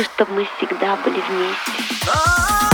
Хочу, чтобы мы всегда были вместе.